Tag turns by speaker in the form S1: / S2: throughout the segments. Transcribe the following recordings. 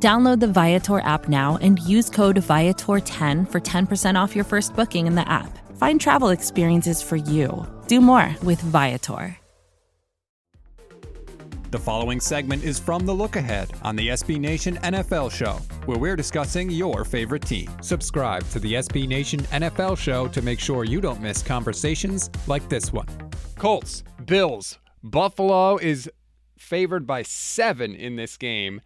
S1: Download the Viator app now and use code Viator10 for 10% off your first booking in the app. Find travel experiences for you. Do more with Viator.
S2: The following segment is from The Look Ahead on the SB Nation NFL Show, where we're discussing your favorite team. Subscribe to the SB Nation NFL Show to make sure you don't miss conversations like this one. Colts, Bills, Buffalo is favored by seven in this game.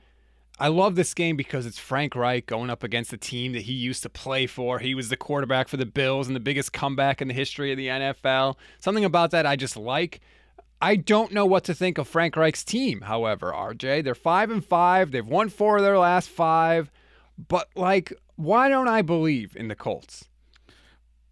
S2: I love this game because it's Frank Reich going up against the team that he used to play for. He was the quarterback for the Bills and the biggest comeback in the history of the NFL. Something about that I just like. I don't know what to think of Frank Reich's team, however, RJ. They're 5 and 5. They've won 4 of their last 5. But like why don't I believe in the Colts?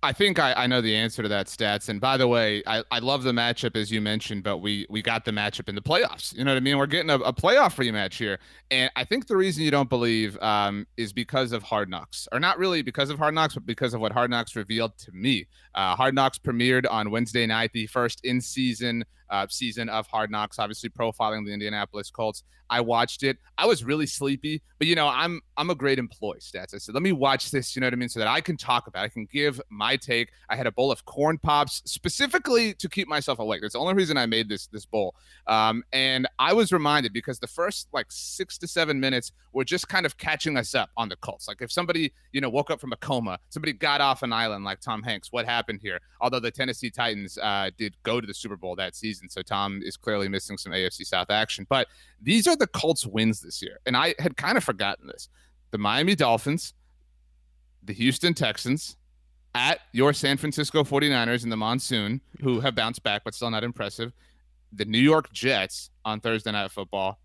S3: I think I, I know the answer to that stats. And by the way, I, I love the matchup as you mentioned, but we we got the matchup in the playoffs. You know what I mean? We're getting a, a playoff rematch here. And I think the reason you don't believe um, is because of Hard Knocks. Or not really because of Hard Knocks, but because of what Hard Knocks revealed to me. Uh, Hard Knocks premiered on Wednesday night, the first in season uh, season of Hard Knocks, obviously profiling the Indianapolis Colts. I watched it. I was really sleepy, but you know, I'm I'm a great employee, stats. I said, let me watch this, you know what I mean, so that I can talk about. It. I can give my take. I had a bowl of corn pops specifically to keep myself awake. That's the only reason I made this this bowl. Um, and I was reminded because the first like six to seven minutes were just kind of catching us up on the Colts. Like if somebody you know woke up from a coma, somebody got off an island like Tom Hanks. What happened here? Although the Tennessee Titans uh, did go to the Super Bowl that season, so Tom is clearly missing some AFC South action. But these are the Colts wins this year. And I had kind of forgotten this. The Miami Dolphins, the Houston Texans, at your San Francisco 49ers in the monsoon, who have bounced back but still not impressive, the New York Jets on Thursday Night Football,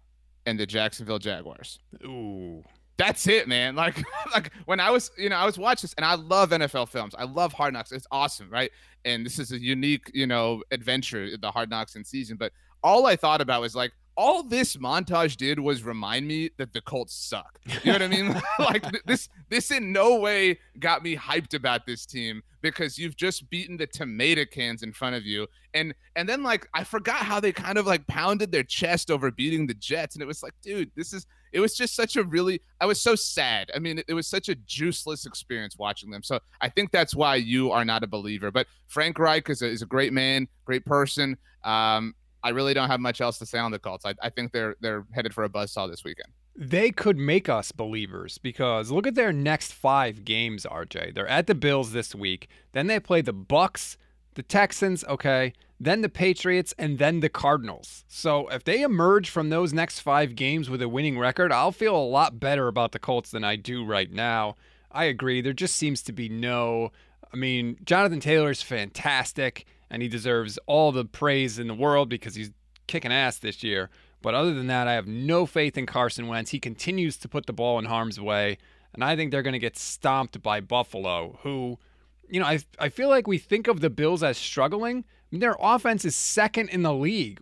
S3: and the Jacksonville Jaguars.
S2: Ooh.
S3: That's it, man. Like, like when I was, you know, I was watching this, and I love NFL films. I love Hard Knocks. It's awesome, right? And this is a unique, you know, adventure, the Hard Knocks in season. But all I thought about was like, all this montage did was remind me that the Colts suck. You know what I mean? like this this in no way got me hyped about this team because you've just beaten the tomato cans in front of you. And and then like I forgot how they kind of like pounded their chest over beating the Jets and it was like, dude, this is it was just such a really I was so sad. I mean, it, it was such a juiceless experience watching them. So I think that's why you are not a believer. But Frank Reich is a, is a great man, great person. Um, I really don't have much else to say on the Colts. I, I think they're they're headed for a buzzsaw this weekend.
S2: They could make us believers because look at their next five games, RJ. They're at the Bills this week. Then they play the Bucs, the Texans, okay, then the Patriots, and then the Cardinals. So if they emerge from those next five games with a winning record, I'll feel a lot better about the Colts than I do right now. I agree. There just seems to be no. I mean, Jonathan Taylor's fantastic and he deserves all the praise in the world because he's kicking ass this year. But other than that, I have no faith in Carson Wentz. He continues to put the ball in harm's way, and I think they're going to get stomped by Buffalo, who, you know, I I feel like we think of the Bills as struggling. Their offense is second in the league,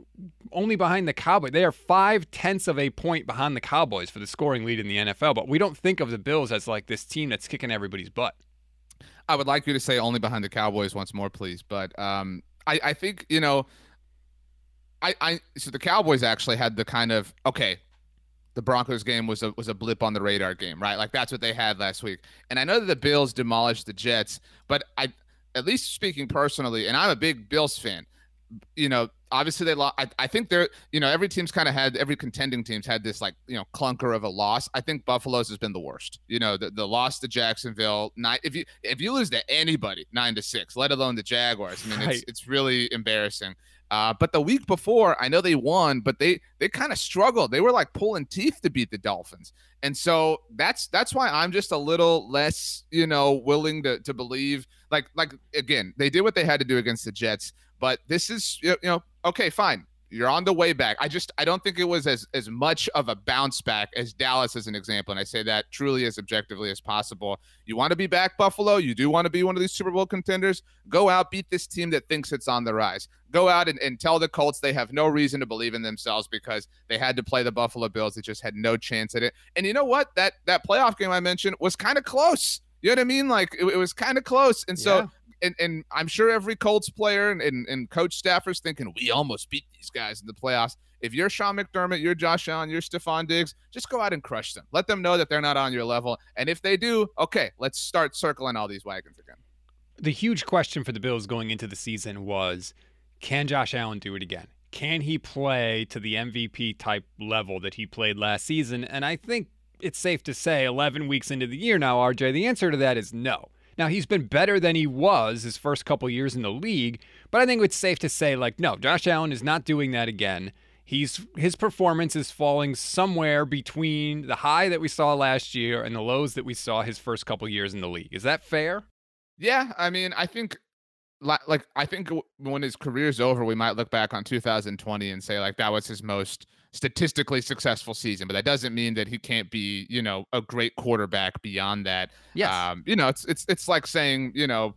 S2: only behind the Cowboys. They are five tenths of a point behind the Cowboys for the scoring lead in the NFL. But we don't think of the Bills as like this team that's kicking everybody's butt.
S3: I would like you to say only behind the Cowboys once more, please. But um, I, I think you know, I, I so the Cowboys actually had the kind of okay, the Broncos game was a was a blip on the radar game, right? Like that's what they had last week. And I know that the Bills demolished the Jets, but I, at least speaking personally, and I'm a big Bills fan. You know, obviously they lost. I, I think they're, you know, every team's kind of had every contending team's had this like, you know, clunker of a loss. I think Buffalo's has been the worst. You know, the, the loss to Jacksonville. Nine, if you if you lose to anybody nine to six, let alone the Jaguars, I mean, right. it's it's really embarrassing. Uh, but the week before, I know they won, but they they kind of struggled. They were like pulling teeth to beat the Dolphins, and so that's that's why I'm just a little less, you know, willing to to believe. Like like again, they did what they had to do against the Jets, but this is you know okay, fine. you're on the way back. I just I don't think it was as as much of a bounce back as Dallas as an example, and I say that truly as objectively as possible. You want to be back, Buffalo. You do want to be one of these Super Bowl contenders. Go out, beat this team that thinks it's on the rise. Go out and, and tell the Colts they have no reason to believe in themselves because they had to play the Buffalo Bills. They just had no chance at it. And you know what? That that playoff game I mentioned was kind of close. You know what I mean? Like it, it was kind of close. And so, yeah. And, and I'm sure every Colts player and, and, and coach staffers thinking we almost beat these guys in the playoffs. If you're Sean McDermott, you're Josh Allen, you're Stefon Diggs, just go out and crush them. Let them know that they're not on your level. And if they do, okay, let's start circling all these wagons again.
S2: The huge question for the Bills going into the season was can Josh Allen do it again? Can he play to the MVP type level that he played last season? And I think it's safe to say 11 weeks into the year now, RJ, the answer to that is no. Now, he's been better than he was his first couple years in the league, but I think it's safe to say, like, no, Josh Allen is not doing that again. He's his performance is falling somewhere between the high that we saw last year and the lows that we saw his first couple years in the league. Is that fair?
S3: Yeah, I mean, I think like I think when his career's over, we might look back on 2020 and say like that was his most statistically successful season. But that doesn't mean that he can't be, you know, a great quarterback beyond that.
S2: Yes.
S3: Um, you know, it's it's it's like saying, you know,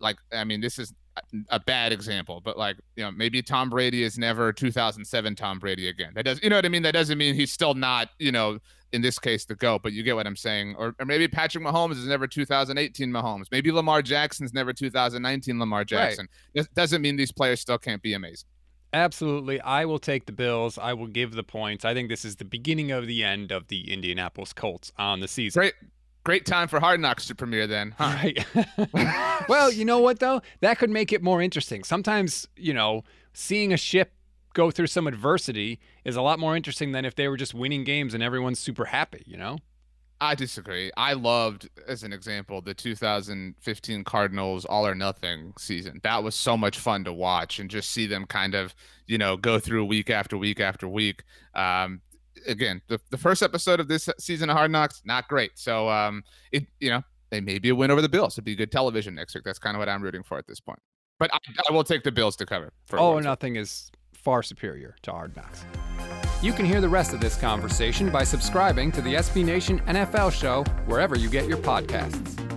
S3: like I mean, this is a bad example, but like you know, maybe Tom Brady is never 2007 Tom Brady again. That does, you know what I mean? That doesn't mean he's still not, you know, in this case the GOAT, but you get what I'm saying. Or, or maybe Patrick Mahomes is never 2018 Mahomes. Maybe Lamar Jackson's never 2019 Lamar Jackson. Right. It doesn't mean these players still can't be amazing.
S2: Absolutely. I will take the Bills. I will give the points. I think this is the beginning of the end of the Indianapolis Colts on the season.
S3: Great. Great time for Hard Knocks to premiere then. Huh?
S2: Right. well, you know what though? That could make it more interesting. Sometimes, you know, seeing a ship go through some adversity is a lot more interesting than if they were just winning games and everyone's super happy, you know?
S3: I disagree. I loved, as an example, the 2015 Cardinals All or Nothing season. That was so much fun to watch and just see them kind of, you know, go through week after week after week. Um, again, the, the first episode of this season of Hard Knocks, not great. So, um, it, you know, they may be a win over the Bills. It'd be good television next week. That's kind of what I'm rooting for at this point. But I, I will take the Bills to cover.
S2: For oh, nothing is far superior to Hard Knocks. You can hear the rest of this conversation by subscribing to the SB Nation NFL show wherever you get your podcasts.